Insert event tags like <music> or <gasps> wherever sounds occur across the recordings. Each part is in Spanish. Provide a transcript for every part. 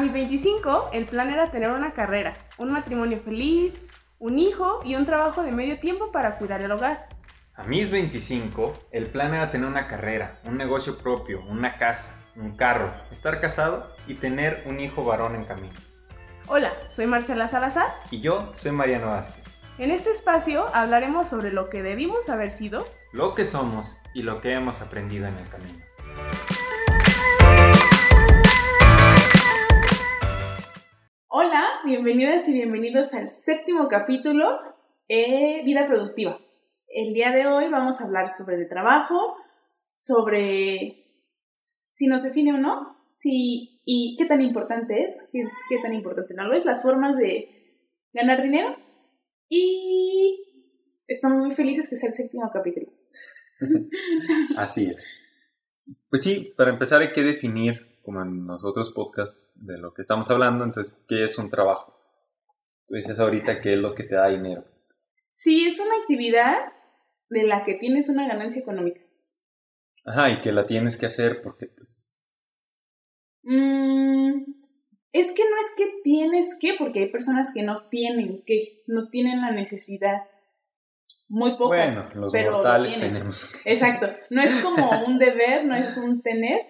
mis 25, el plan era tener una carrera, un matrimonio feliz, un hijo y un trabajo de medio tiempo para cuidar el hogar. A mis 25, el plan era tener una carrera, un negocio propio, una casa, un carro, estar casado y tener un hijo varón en camino. Hola, soy Marcela Salazar. Y yo soy Mariano Vázquez. En este espacio hablaremos sobre lo que debimos haber sido, lo que somos y lo que hemos aprendido en el camino. Hola, bienvenidas y bienvenidos al séptimo capítulo de Vida Productiva. El día de hoy vamos a hablar sobre el trabajo, sobre si nos define o no, si, y qué tan importante es, qué, qué tan importante no lo es, las formas de ganar dinero. Y estamos muy felices que sea el séptimo capítulo. <laughs> Así es. Pues sí, para empezar hay que definir como en los otros podcasts de lo que estamos hablando, entonces, ¿qué es un trabajo? Tú dices ahorita qué es lo que te da dinero. Sí, es una actividad de la que tienes una ganancia económica. Ajá, y que la tienes que hacer porque pues... Mm, es que no es que tienes que, porque hay personas que no tienen que, no tienen la necesidad. Muy pocas. Bueno, los mortales tenemos. Exacto. No es como un deber, no es un tener,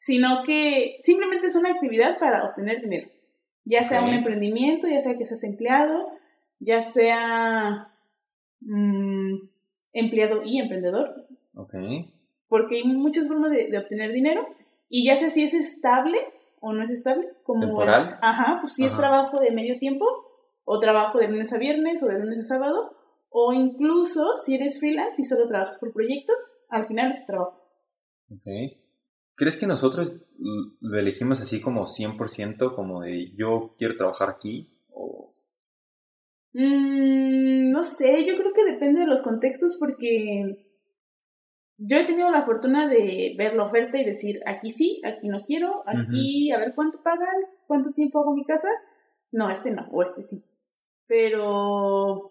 sino que simplemente es una actividad para obtener dinero. Ya sea un emprendimiento, ya sea que seas empleado, ya sea mm, empleado y emprendedor. Ok. Porque hay muchas formas de, obtener dinero y ya sea si es estable o no es estable. Como, ¿Temporal? Ajá, pues si es trabajo de medio tiempo o trabajo de lunes a viernes o de lunes a sábado o incluso si eres freelance y solo trabajas por proyectos, al final es trabajo. Ok. ¿Crees que nosotros lo elegimos así como 100%, como de yo quiero trabajar aquí? O... Mm, no sé, yo creo que depende de los contextos porque yo he tenido la fortuna de ver la oferta y decir, aquí sí, aquí no quiero, aquí a ver cuánto pagan, cuánto tiempo hago mi casa. No, este no, o este sí. Pero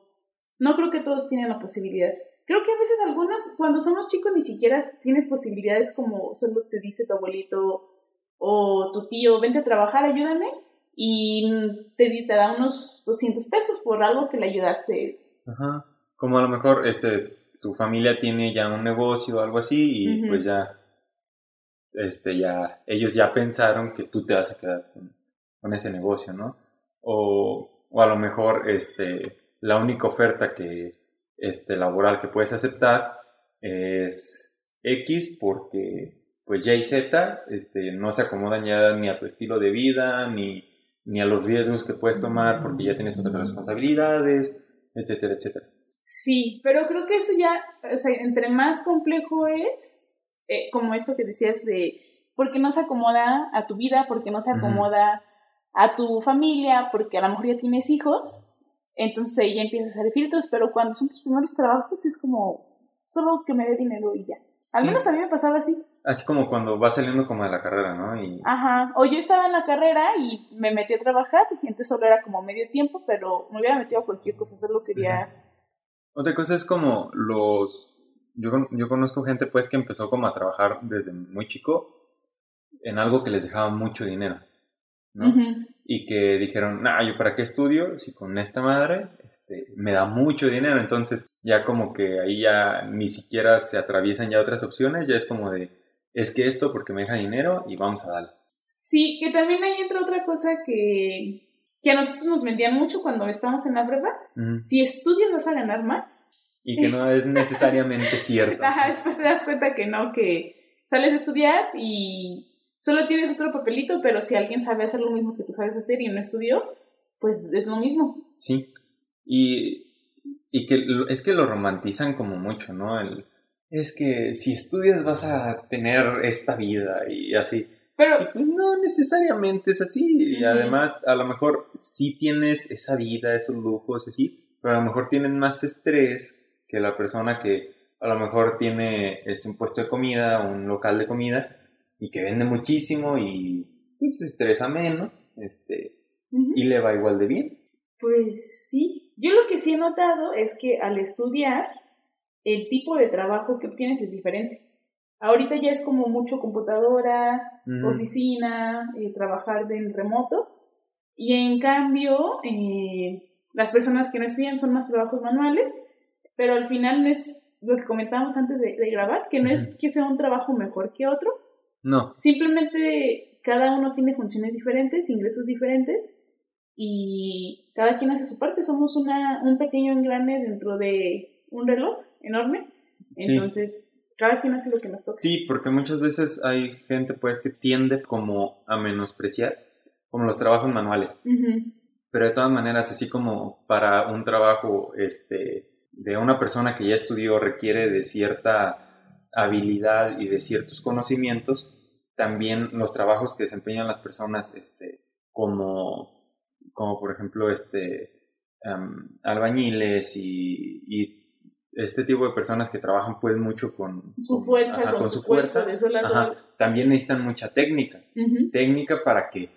no creo que todos tienen la posibilidad. Creo que a veces algunos, cuando somos chicos, ni siquiera tienes posibilidades como solo te dice tu abuelito o tu tío, vente a trabajar, ayúdame, y te, te da unos 200 pesos por algo que le ayudaste. Ajá. Como a lo mejor este, tu familia tiene ya un negocio o algo así y pues ya, este, ya, ellos ya pensaron que tú te vas a quedar con, con ese negocio, ¿no? O, o a lo mejor, este, la única oferta que este, laboral que puedes aceptar es X porque pues Y y Z este, no se acomodan ya ni a tu estilo de vida, ni, ni a los riesgos que puedes tomar porque ya tienes otras responsabilidades, etcétera, etcétera. Sí, pero creo que eso ya, o sea, entre más complejo es, eh, como esto que decías de, porque no se acomoda a tu vida, porque no se acomoda a tu familia, porque a lo mejor ya tienes hijos, entonces ahí ya empiezas a hacer filtros, pero cuando son tus primeros trabajos es como solo que me dé dinero y ya. Al menos a mí me pasaba así. Así como cuando vas saliendo como de la carrera, ¿no? Y... Ajá. O yo estaba en la carrera y me metí a trabajar y entonces solo era como medio tiempo, pero me hubiera metido a cualquier cosa, solo quería... Otra cosa es como los... Yo, yo conozco gente pues que empezó como a trabajar desde muy chico en algo que les dejaba mucho dinero. ¿no? Y que dijeron, nah, yo para qué estudio si con esta madre este, me da mucho dinero, entonces ya como que ahí ya ni siquiera se atraviesan ya otras opciones, ya es como de, es que esto porque me deja dinero y vamos a darle. Sí, que también hay otra otra cosa que, que a nosotros nos vendían mucho cuando estábamos en la prueba, si estudias vas a ganar más. Y que no es necesariamente <laughs> cierto. Ajá, después te das cuenta que no, que sales de estudiar y Solo tienes otro papelito, pero si alguien sabe hacer lo mismo que tú sabes hacer y no estudió, pues es lo mismo. Sí. Y, y que es que lo romantizan como mucho, ¿no? El, es que si estudias vas a tener esta vida y así. Pero pues, no necesariamente es así. Y además, a lo mejor sí tienes esa vida, esos lujos, así, pero a lo mejor tienen más estrés que la persona que a lo mejor tiene este, un puesto de comida, un local de comida, y que vende muchísimo y pues estresa menos este, y le va igual de bien. Pues sí, yo lo que sí he notado es que al estudiar el tipo de trabajo que obtienes es diferente. Ahorita ya es como mucho computadora, oficina, eh, trabajar en remoto. Y en cambio, eh, las personas que no estudian son más trabajos manuales, pero al final no es lo que comentábamos antes de, grabar, que no es que sea un trabajo mejor que otro. No. Simplemente cada uno tiene funciones diferentes, ingresos diferentes, y cada quien hace su parte. Somos una, un pequeño engrane dentro de un reloj enorme. Entonces, cada quien hace lo que nos toca. Sí, porque muchas veces hay gente pues que tiende como a menospreciar como los trabajos manuales. Pero de todas maneras, así como para un trabajo este, de una persona que ya estudió requiere de cierta habilidad y de ciertos conocimientos, también los trabajos que desempeñan las personas este, como, como por ejemplo este, albañiles y, este tipo de personas que trabajan pues mucho con su fuerza, con, su, fuerza, también necesitan mucha técnica, técnica para que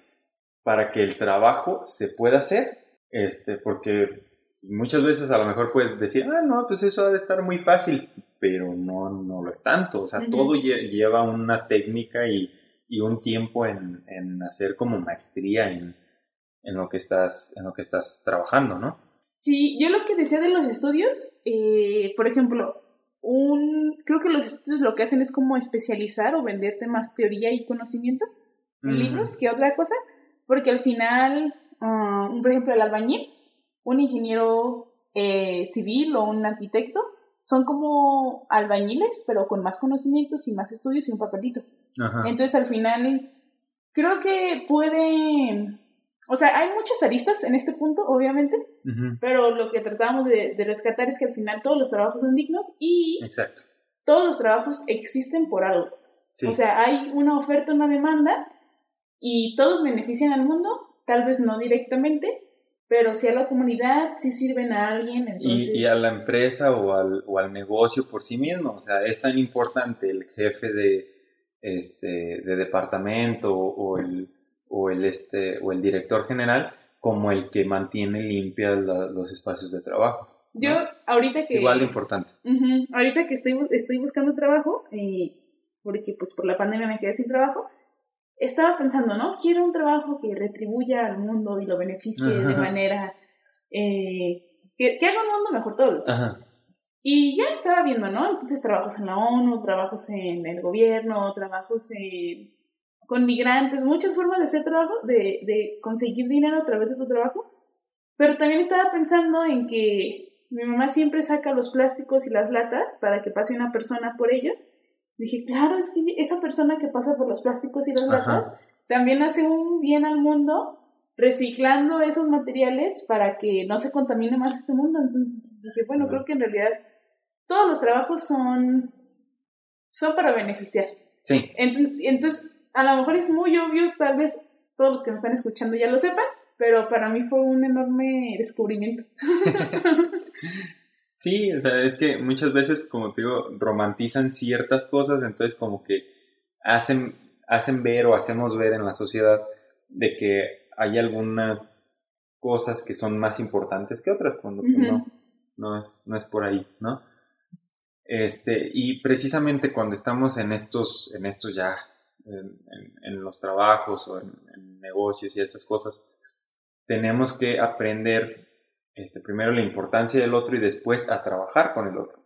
para que el trabajo se pueda hacer, este, porque muchas veces a lo mejor puedes decir, ah, no, pues eso ha de estar muy fácil, pero no, no lo es tanto, o sea, todo lleva una técnica y, y un tiempo en, en, hacer como maestría en, en, lo que estás, en lo que estás trabajando, ¿no? Sí, yo lo que decía de los estudios, eh, por ejemplo, un, creo que los estudios lo que hacen es como especializar o venderte más teoría y conocimiento en libros que otra cosa. Porque al final, ah, por ejemplo, el albañil, un ingeniero eh, civil o un arquitecto, son como albañiles, pero con más conocimientos y más estudios y un papelito. Entonces, al final, creo que puede... O sea, hay muchas aristas en este punto, obviamente, pero lo que tratamos de, rescatar es que al final todos los trabajos son dignos y Exacto. todos los trabajos existen por algo. O sea, hay una oferta, una demanda y todos benefician al mundo, tal vez no directamente, pero sí a la comunidad, sí sirven a alguien. Y, a la empresa o al, o al negocio por sí mismo. O sea, es tan importante el jefe de, este, de departamento o el, o, el, este, o el director general como el que mantiene limpias los espacios de trabajo. Yo, ahorita que... Es igual de importante. ahorita que estoy, estoy buscando trabajo, eh, porque pues por la pandemia me quedé sin trabajo, estaba pensando, ¿no? Quiero un trabajo que retribuya al mundo y lo beneficie de manera eh, que, que, haga un mundo mejor todos los días. Y ya estaba viendo, ¿no? Entonces trabajos en la ONU, trabajos en el gobierno, trabajos en, con migrantes, muchas formas de hacer trabajo, de, de conseguir dinero a través de tu trabajo. Pero también estaba pensando en que mi mamá siempre saca los plásticos y las latas para que pase una persona por ellos Dije, claro, es que esa persona que pasa por los plásticos y las latas también hace un bien al mundo reciclando esos materiales para que no se contamine más este mundo. Entonces dije, bueno, creo que en realidad todos los trabajos son, son para beneficiar. Sí. Entonces, a lo mejor es muy obvio, tal vez todos los que me están escuchando ya lo sepan, pero para mí fue un enorme descubrimiento. <laughs> Sí, o sea, es que muchas veces, como te digo, romantizan ciertas cosas, entonces como que hacen, hacen ver o hacemos ver en la sociedad de que hay algunas cosas que son más importantes que otras, cuando pues, no, no es, no es por ahí, ¿no? Este, y precisamente cuando estamos en estos, en estos ya, en, los trabajos o en, en negocios y esas cosas, tenemos que aprender este, primero la importancia del otro y después a trabajar con el otro.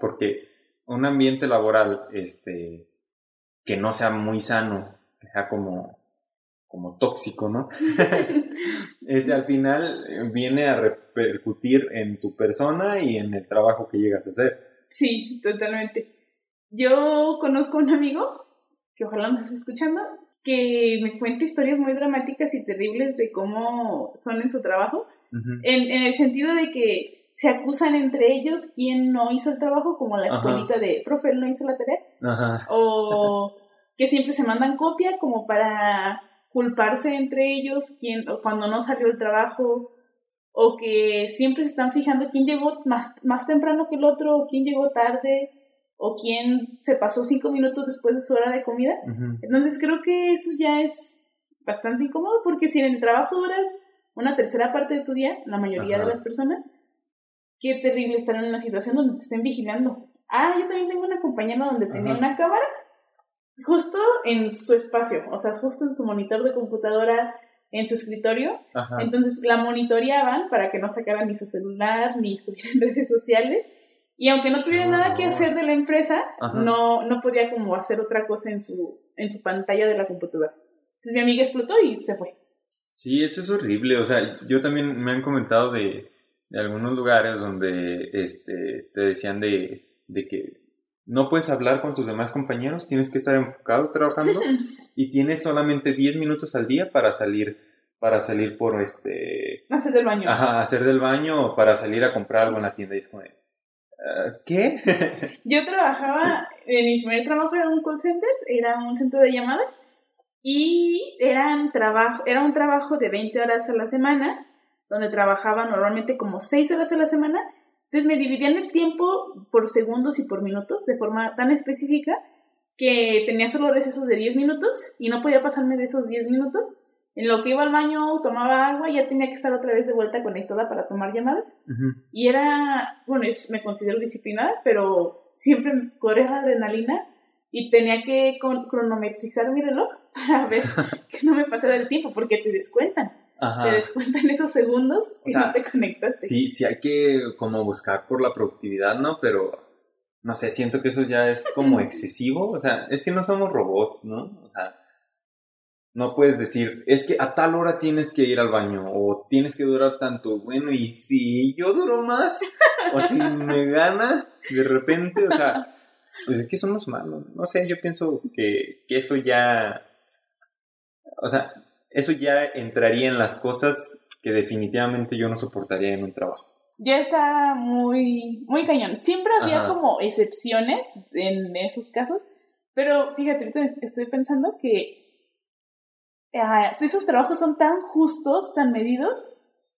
Porque un ambiente laboral este, que no sea muy sano, que sea como, como tóxico, ¿no? <laughs> este, al final viene a repercutir en tu persona y en el trabajo que llegas a hacer. Sí, totalmente. Yo conozco a un amigo, que ojalá nos esté escuchando, que me cuenta historias muy dramáticas y terribles de cómo son en su trabajo en, en, el sentido de que se acusan entre ellos quién no hizo el trabajo, como la escuelita de, profe, él no hizo la tarea, o que siempre se mandan copia como para culparse entre ellos quién, cuando no salió el trabajo, o que siempre se están fijando quién llegó más, más temprano que el otro, o quién llegó tarde, o quién se pasó cinco minutos después de su hora de comida. Entonces creo que eso ya es bastante incómodo porque si en el trabajo duras una tercera parte de tu día, la mayoría de las personas, qué terrible estar en una situación donde te estén vigilando. Ah, yo también tengo una compañera donde tenía una cámara justo en su espacio, o sea, justo en su monitor de computadora, en su escritorio. Entonces la monitoreaban para que no sacaran ni su celular ni estuviera <laughs> en redes sociales. Y aunque no tuviera nada que hacer de la empresa, no, no podía como hacer otra cosa en su, en su pantalla de la computadora. Entonces mi amiga explotó y se fue. Sí, eso es horrible. O sea, yo también me han comentado de, de algunos lugares donde este, te decían de, de que no puedes hablar con tus demás compañeros, tienes que estar enfocado trabajando <laughs> y tienes solamente 10 minutos al día para salir para salir por este hacer del baño. Ajá, hacer del baño o para salir a comprar algo en la tienda y es como ah, ¿qué? Yo trabajaba en mi primer trabajo era un call center, era un centro de llamadas y eran trabajo, era un trabajo de 20 horas a la semana, donde trabajaba normalmente como 6 horas a la semana entonces me dividían el tiempo por segundos y por minutos de forma tan específica que tenía solo recesos de 10 minutos y no podía pasarme de esos 10 minutos. En lo que iba al baño, tomaba agua, ya tenía que estar otra vez de vuelta conectada para tomar llamadas. Y era, bueno, yo me considero disciplinada, pero siempre me corría la adrenalina y tenía que cronometrizar mi reloj <laughs> para ver que no me pasara el tiempo, porque te descuentan te descuentan esos segundos que no te conectaste. Sí, sí hay que como buscar por la productividad, ¿no? Pero no sé, siento que eso ya es como <laughs> excesivo, o sea, es que no somos robots, ¿no? O sea, no puedes decir, es que a tal hora tienes que ir al baño o tienes que durar tanto. Bueno, y si yo duro más o si me gana de repente, o sea, pues es que somos malos. No sé, yo pienso que, que eso ya, o sea, eso ya entraría en las cosas que definitivamente yo no soportaría en un trabajo. Ya está muy, muy cañón. Siempre había como excepciones en esos casos, pero fíjate, ahorita estoy pensando que ah, esos trabajos son tan justos, tan medidos,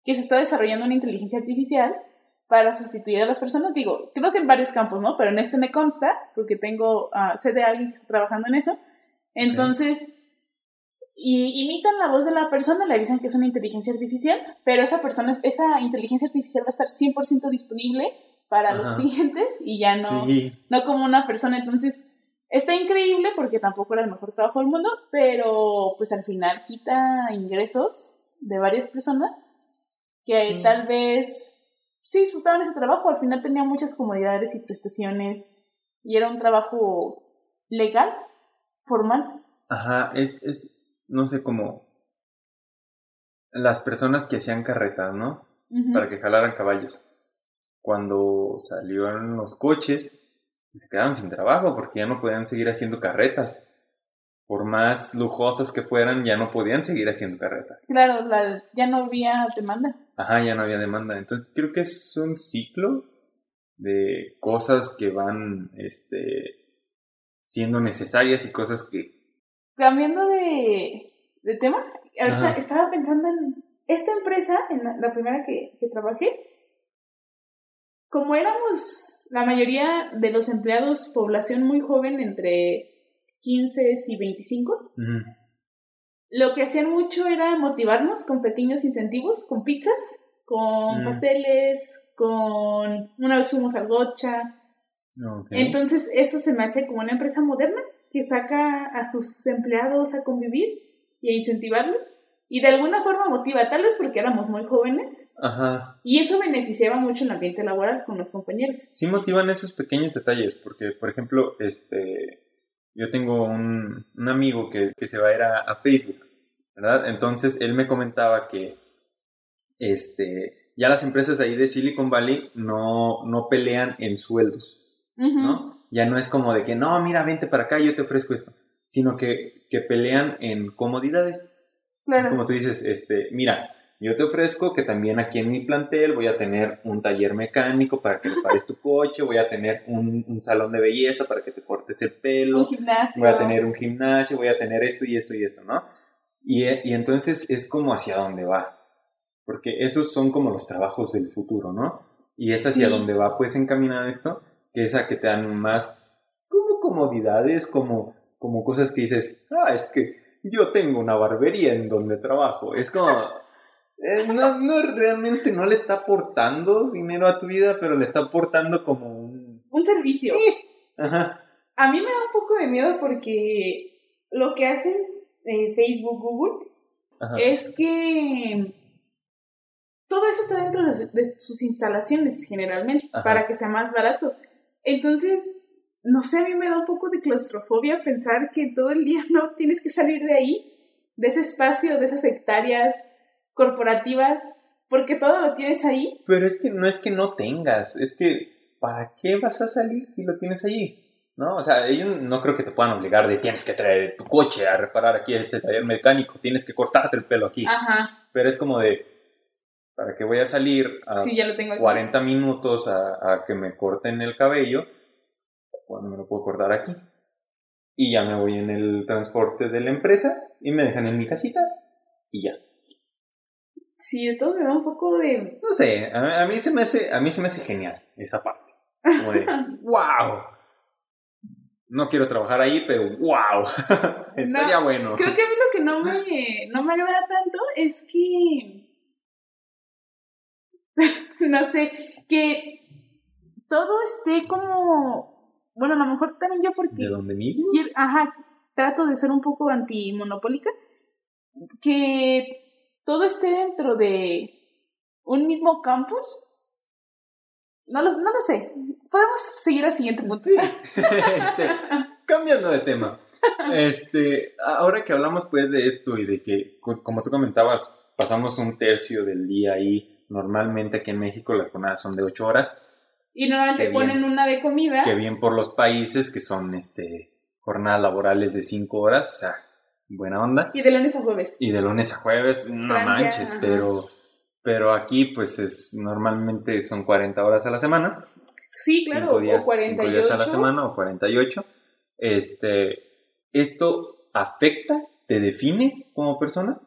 que se está desarrollando una inteligencia artificial para sustituir a las personas. Digo, creo que en varios campos, ¿no? Pero en este me consta, porque tengo, uh, sé de alguien que está trabajando en eso. Entonces, y imitan la voz de la persona, le avisan que es una inteligencia artificial, pero esa persona, esa inteligencia artificial va a estar 100% disponible para los clientes y ya no, no como una persona. Entonces, está increíble porque tampoco era el mejor trabajo del mundo, pero pues al final quita ingresos de varias personas que tal vez sí disfrutaban ese trabajo, al final tenía muchas comodidades y prestaciones y era un trabajo legal, formal. Ajá, es, es no sé, cómo las personas que hacían carretas, ¿no? Para que jalaran caballos. Cuando salieron los coches, se quedaron sin trabajo porque ya no podían seguir haciendo carretas. Por más lujosas que fueran, ya no podían seguir haciendo carretas. Claro, ya no había demanda. Ajá, ya no había demanda. Entonces creo que es un ciclo de cosas que van este, siendo necesarias y cosas que Cambiando de, tema, ahorita estaba pensando en esta empresa, en la, primera que, trabajé, como éramos la mayoría de los empleados población muy joven, entre 15 y 25, lo que hacían mucho era motivarnos con pequeños incentivos, con pizzas, con pasteles, con... Una vez fuimos al Gocha. Entonces eso se me hace como una empresa moderna que saca a sus empleados a convivir y a incentivarlos. Y de alguna forma motiva, tal vez porque éramos muy jóvenes. Ajá. Y eso beneficiaba mucho el ambiente laboral con los compañeros. Sí motivan esos pequeños detalles, porque, por ejemplo, este, yo tengo un, un amigo que, que, se va a ir a, Facebook, ¿verdad? Entonces él me comentaba que este, ya las empresas ahí de Silicon Valley no, no pelean en sueldos, ¿no? Ya no es como de que, no, mira, vente para acá, yo te ofrezco esto, sino que, que pelean en comodidades. Como tú dices, este, mira, yo te ofrezco que también aquí en mi plantel voy a tener un taller mecánico para que repares tu coche, voy a tener un, un, salón de belleza para que te cortes el pelo, un gimnasio. voy a tener un gimnasio, voy a tener esto y esto y esto, ¿no? Y, y entonces es como hacia dónde va, porque esos son como los trabajos del futuro, ¿no? Y es hacia dónde va pues encaminado esto que es a que te dan más como comodidades, como, como cosas que dices, ah, es que yo tengo una barbería en donde trabajo. Es como, eh, no, no, realmente no le está aportando dinero a tu vida, pero le está aportando como un, un servicio. Ajá. A mí me da un poco de miedo porque lo que hacen eh, Facebook, Google, es que todo eso está dentro de, sus instalaciones generalmente, para que sea más barato. Entonces, no sé, a mí me da un poco de claustrofobia pensar que todo el día <laughs> no tienes que salir de ahí, de ese espacio, de esas hectáreas corporativas, porque todo lo tienes ahí. Pero es que no es que no tengas, es que ¿para qué vas a salir si lo tienes allí? ¿No? O sea, ellos no creo que te puedan obligar de tienes que traer tu coche a reparar aquí este taller mecánico, tienes que cortarte el pelo aquí. Ajá. Pero es como de, ¿para qué voy a salir a 40 minutos a, a que me corten el cabello? cuando me lo puedo cortar aquí. Y ya me voy en el transporte de la empresa y me dejan en mi casita y ya. Sí, todo me da un poco de... No sé, a, mí se me hace, a mí se me hace genial esa parte. Como de, <laughs> wow. No quiero trabajar ahí, pero wow. <laughs> Estaría bueno. Creo que a mí lo que no me, <laughs> no me agrada tanto es que... no sé, que todo esté como bueno, a lo mejor también yo porque... ¿De dónde mismo? ajá, trato de ser un poco antimonopólica, que todo esté dentro de un mismo campus. No lo, no lo sé. Podemos seguir al siguiente punto. Sí. <laughs> este, cambiando de tema. Este, ahora que hablamos pues de esto y de que, como tú comentabas, pasamos un tercio del día ahí. Normalmente aquí en México las jornadas son de ocho horas y normalmente ponen una de comida. Que bien por los países que son este jornadas laborales de 5 horas, o sea, buena onda. Y de lunes a jueves. Y de lunes a jueves, no manches, pero pero aquí pues es normalmente son 40 horas a la semana. Sí, claro, días, o 48. días a la semana o 48. Este, ¿esto afecta, te define como persona?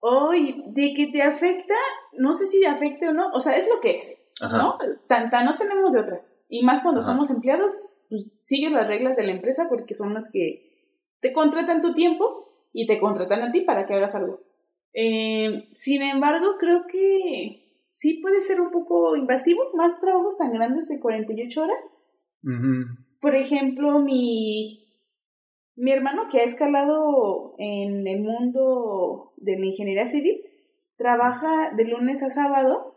Hoy, de que te afecta, no sé si te afecta o no, o sea, es lo que es. ¿no? Tanta no tenemos de otra. Y más cuando somos empleados, pues siguen las reglas de la empresa porque son las que te contratan tu tiempo y te contratan a ti para que hagas algo. Eh, sin embargo, creo que sí puede ser un poco invasivo, más trabajos tan grandes de 48 horas. Por ejemplo, mi, mi hermano que ha escalado en el mundo de la ingeniería civil, trabaja de lunes a sábado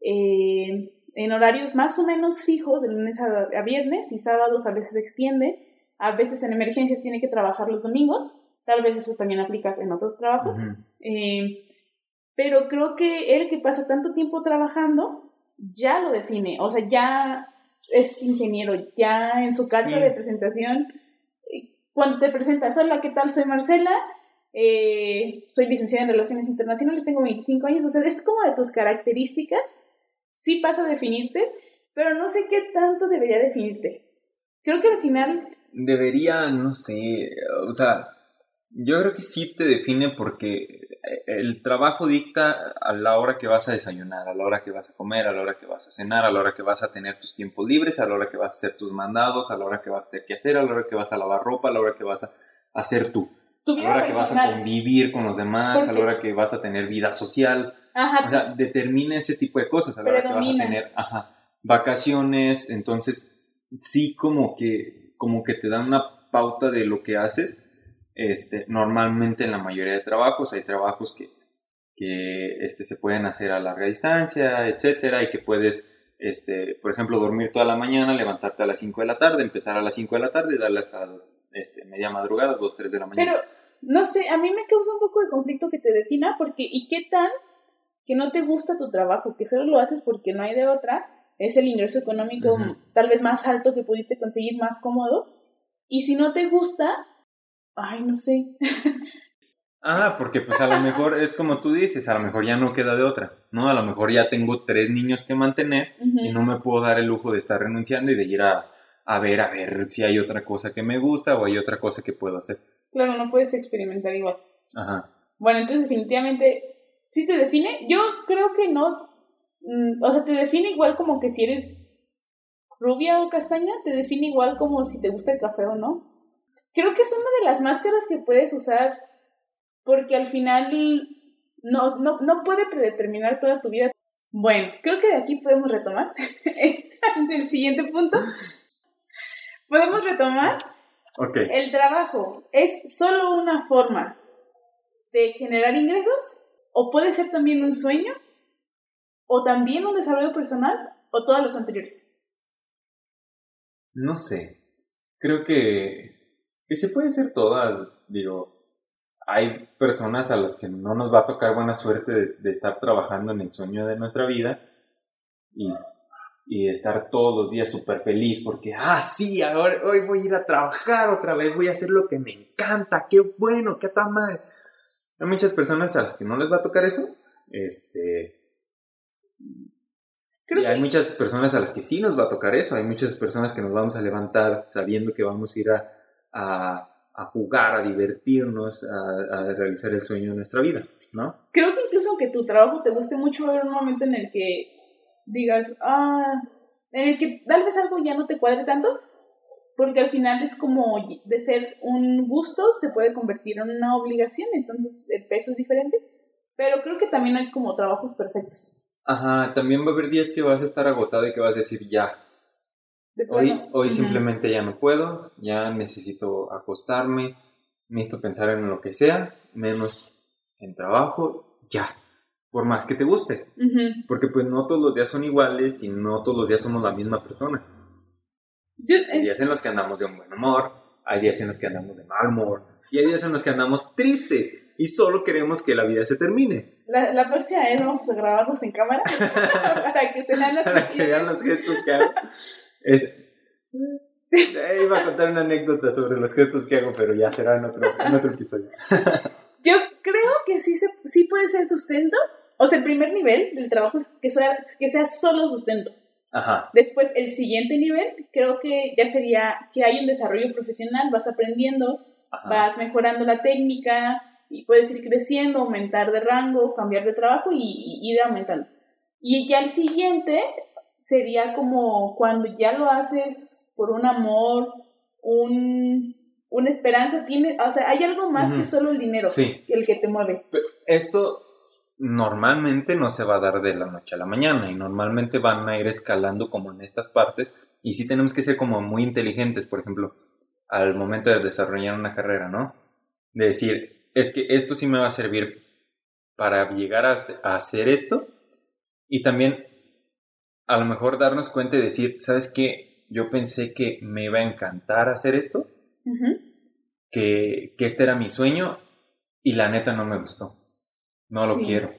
eh, en horarios más o menos fijos, de lunes a, viernes y sábados a veces se extiende, a veces en emergencias tiene que trabajar los domingos, tal vez eso también aplica en otros trabajos, eh, pero creo que él que pasa tanto tiempo trabajando ya lo define, o sea, ya es ingeniero, ya en su carta de presentación, eh, cuando te presentas, hola, ¿qué tal? Soy Marcela, soy licenciada en Relaciones Internacionales, tengo 25 años, o sea, es como de tus características sí pasa a definirte, pero no sé qué tanto debería definirte. Creo que al final... Debería, no sé, o sea, yo creo que sí te define porque el trabajo dicta a la hora que vas a desayunar, a la hora que vas a comer, a la hora que vas a cenar, a la hora que vas a tener tus tiempos libres, a la hora que vas a hacer tus mandados, a la hora que vas a hacer qué hacer, a la hora que vas a lavar ropa, a la hora que vas a hacer tú. a la hora que vas a convivir con los demás, a la hora que vas a tener vida social. Ajá. O sea, determina ese tipo de cosas a la hora que vas a tener ajá, vacaciones. Entonces, sí como que, como que te dan una pauta de lo que haces. Este, normalmente en la mayoría de trabajos hay trabajos que, que este, se pueden hacer a larga distancia, etcétera, y que puedes, este, por ejemplo, dormir toda la mañana, levantarte a las 5 de la tarde, empezar a las 5 de la tarde y darle hasta este, media madrugada, 2, 3 de la mañana. Pero, no sé, a mí me causa un poco de conflicto que te defina, porque ¿y qué tal que no te gusta tu trabajo, que solo lo haces porque no hay de otra, es el ingreso económico tal vez más alto que pudiste conseguir, más cómodo. Y si no te gusta, ay, no sé. <laughs> ah, porque pues a lo mejor es como tú dices, a lo mejor ya no queda de otra, ¿no? A lo mejor ya tengo tres niños que mantener y no me puedo dar el lujo de estar renunciando y de ir a, a ver, a ver si hay otra cosa que me gusta o hay otra cosa que puedo hacer. Claro, no puedes experimentar igual. Ajá. Bueno, entonces definitivamente ¿Sí te define? Yo creo que no. Mm, o sea, te define igual como que si eres rubia o castaña, te define igual como si te gusta el café o no. Creo que es una de las máscaras que puedes usar porque al final no, no, no puede predeterminar toda tu vida. Bueno, creo que de aquí podemos retomar. <laughs> el siguiente punto. Podemos retomar. El trabajo es solo una forma de generar ingresos o puede ser también un sueño o también un desarrollo personal o todas las anteriores. No sé. Creo que, que se puede ser todas. Digo, hay personas a las que no nos va a tocar buena suerte de, estar trabajando en el sueño de nuestra vida y, y estar todos los días súper feliz porque, ah, sí, ahora, hoy voy a ir a trabajar otra vez, voy a hacer lo que me encanta, qué bueno, qué tan mal. Hay muchas personas a las que no les va a tocar eso. Este. Y hay muchas personas a las que sí nos va a tocar eso. Hay muchas personas que nos vamos a levantar sabiendo que vamos a ir a a jugar, a divertirnos, a, realizar el sueño de nuestra vida, ¿no? Creo que incluso aunque tu trabajo te guste mucho, va a haber un momento en el que digas, ah, en el que tal vez algo ya no te cuadre tanto, porque al final es como de ser un gusto se puede convertir en una obligación, entonces el peso es diferente, pero creo que también hay como trabajos perfectos. Ajá, también va a haber días que vas a estar agotado y que vas a decir ya, Hoy, hoy simplemente ya no puedo, ya necesito acostarme, necesito pensar en lo que sea, menos en trabajo, ya, por más que te guste. Porque pues no todos los días son iguales y no todos los días somos la misma persona. hay eh, días en los que andamos de un buen humor, hay días en los que andamos de mal humor y hay días en los que andamos tristes y solo queremos que la vida se termine. La, la próxima vez vamos a grabarnos en cámara <laughs> para que se vean las Para que vean los gestos que hago. Eh, iba a contar una anécdota sobre los gestos que hago, pero ya será en otro, en otro episodio. <laughs> Yo creo que sí, se, sí puede ser sustento. O sea, el primer nivel del trabajo es que sea, que sea solo sustento. Ajá. Después, el siguiente nivel, creo que ya sería que hay un desarrollo profesional, vas aprendiendo, vas mejorando la técnica y puedes ir creciendo, aumentar de rango, cambiar de trabajo y, y ir aumentando. Y ya el siguiente sería como cuando ya lo haces por un amor, un, una esperanza, tiene, o sea, hay algo más que solo el dinero, el que te mueve. Esto normalmente no se va a dar de la noche a la mañana y normalmente van a ir escalando como en estas partes y sí tenemos que ser como muy inteligentes, por ejemplo, al momento de desarrollar una carrera, ¿no? De decir, es que esto sí me va a servir para llegar a, a hacer esto y también a lo mejor darnos cuenta y decir, ¿sabes qué? Yo pensé que me iba a encantar hacer esto, que, que, este era mi sueño y la neta no me gustó. No lo quiero.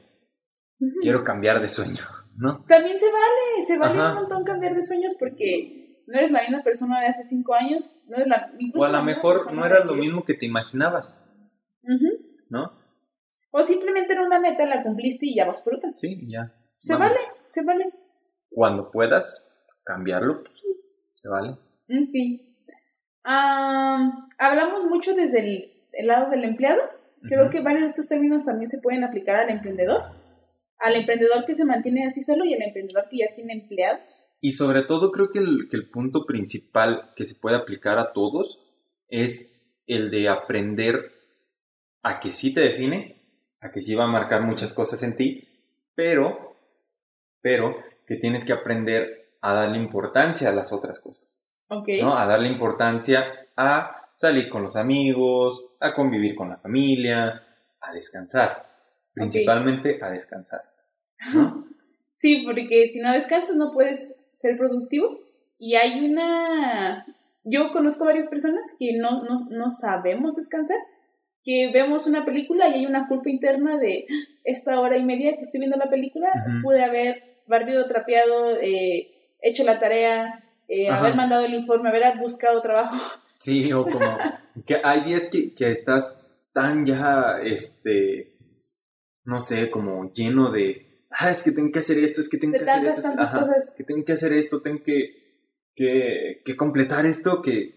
Quiero cambiar de sueño, ¿no? También se vale, se vale un montón cambiar de sueños porque no eres la misma persona de hace cinco años, no eres la, O a lo mejor no era lo mismo que te imaginabas, ¿no? O simplemente era una meta, la cumpliste y ya vas por otra. Sí, ya. Se vale, se vale cuando puedas cambiarlo, pues, se vale. Ok. hablamos mucho desde el, lado del empleado. Creo que varios de estos términos también se pueden aplicar al emprendedor. Al emprendedor que se mantiene así solo y al emprendedor que ya tiene empleados. Y sobre todo creo que el, que el punto principal que se puede aplicar a todos es el de aprender a que sí te define, a que sí va a marcar muchas cosas en ti, pero, pero que tienes que aprender a darle importancia a las otras cosas. ¿no? A darle importancia a salir con los amigos, a convivir con la familia, a descansar. Principalmente a descansar. ¿no? <gasps> Sí, porque si no descansas no puedes ser productivo. Y hay una... Yo conozco varias personas que no, no, sabemos descansar, que vemos una película y hay una culpa interna de <gasps> esta hora y media que estoy viendo la película, pude haber barrido, trapeado, eh, hecho la tarea, eh, haber mandado el informe, haber buscado trabajo. Sí, o como que hay días que, que estás tan ya, este, no sé, como lleno de, ah, es que tengo que hacer esto, es que tengo que hacer esto, que tengo que hacer esto, tengo que, que, que completar esto, que,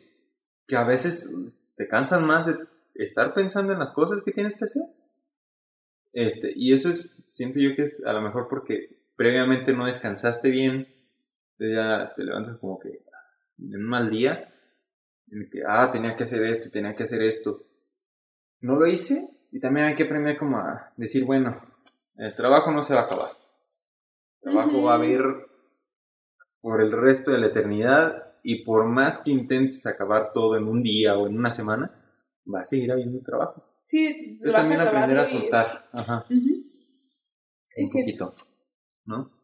que a veces te cansan más de estar pensando en las cosas que tienes que hacer. Este, y eso es, siento yo que es a lo mejor porque previamente no descansaste bien, ya te levantas como que en un mal día, en que, ah, tenía que hacer esto, tenía que hacer esto. No lo hice y también hay que aprender como a decir, bueno, el trabajo no se va a acabar. El trabajo va a haber por el resto de la eternidad y por más que intentes acabar todo en un día o en una semana, va a seguir habiendo trabajo. Sí, es también aprender a soltar. Ajá. un poquito, ¿no?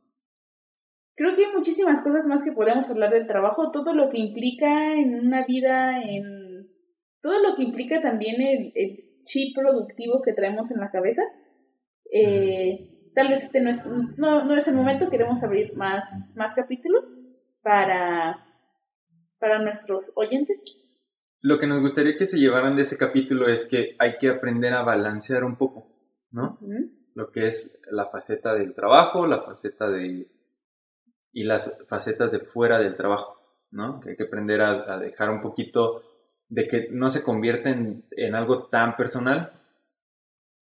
Creo que hay muchísimas cosas más que podemos hablar del trabajo, todo lo que implica en una vida, en todo lo que implica también el, el chip productivo que traemos en la cabeza. Eh, tal vez este no es, no, no es el momento, queremos abrir más, más capítulos para, para nuestros oyentes. Lo que nos gustaría que se llevaran de este capítulo es que hay que aprender a balancear un poco, ¿no? Lo que es la faceta del trabajo, la faceta de y las facetas de fuera del trabajo, ¿no? Que hay que aprender a, dejar un poquito de que no se convierta en, algo tan personal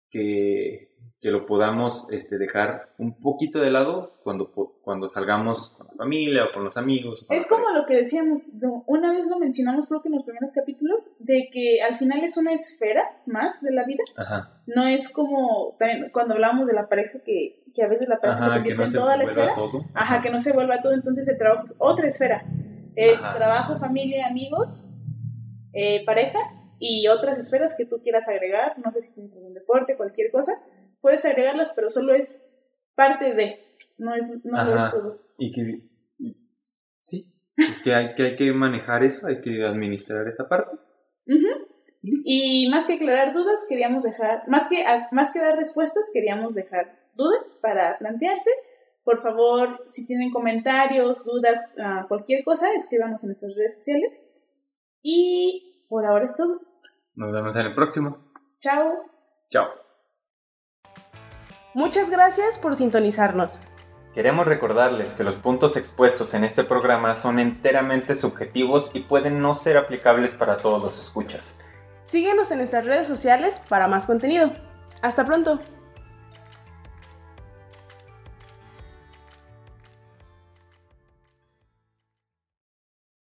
que, que, lo podamos este, dejar un poquito de lado cuando, cuando salgamos con la familia o con los amigos. es como lo que decíamos, una vez lo mencionamos creo que en los primeros capítulos, de que al final es una esfera más de la vida. Ajá. No es como, también cuando hablábamos de la pareja que que a veces la pareja se convierte en toda la esfera. Ajá, que no se vuelva todo, entonces el trabajo es otra esfera. Es trabajo, familia, amigos, eh, pareja y otras esferas que tú quieras agregar. No sé si tienes algún deporte, cualquier cosa. Puedes agregarlas, pero solo es parte de, no es, no es todo. Y que, sí, es que hay, que hay que manejar eso, hay que administrar esa parte. Y más que aclarar dudas, queríamos dejar, más que, más que dar respuestas, queríamos dejar dudas para plantearse. Por favor, si tienen comentarios, dudas, ah, cualquier cosa, escríbanos en nuestras redes sociales. Y por ahora es todo. Nos vemos en el próximo. Chao. Chao. Muchas gracias por sintonizarnos. Queremos recordarles que los puntos expuestos en este programa son enteramente subjetivos y pueden no ser aplicables para todos los escuchas. Síguenos en nuestras redes sociales para más contenido. Hasta pronto.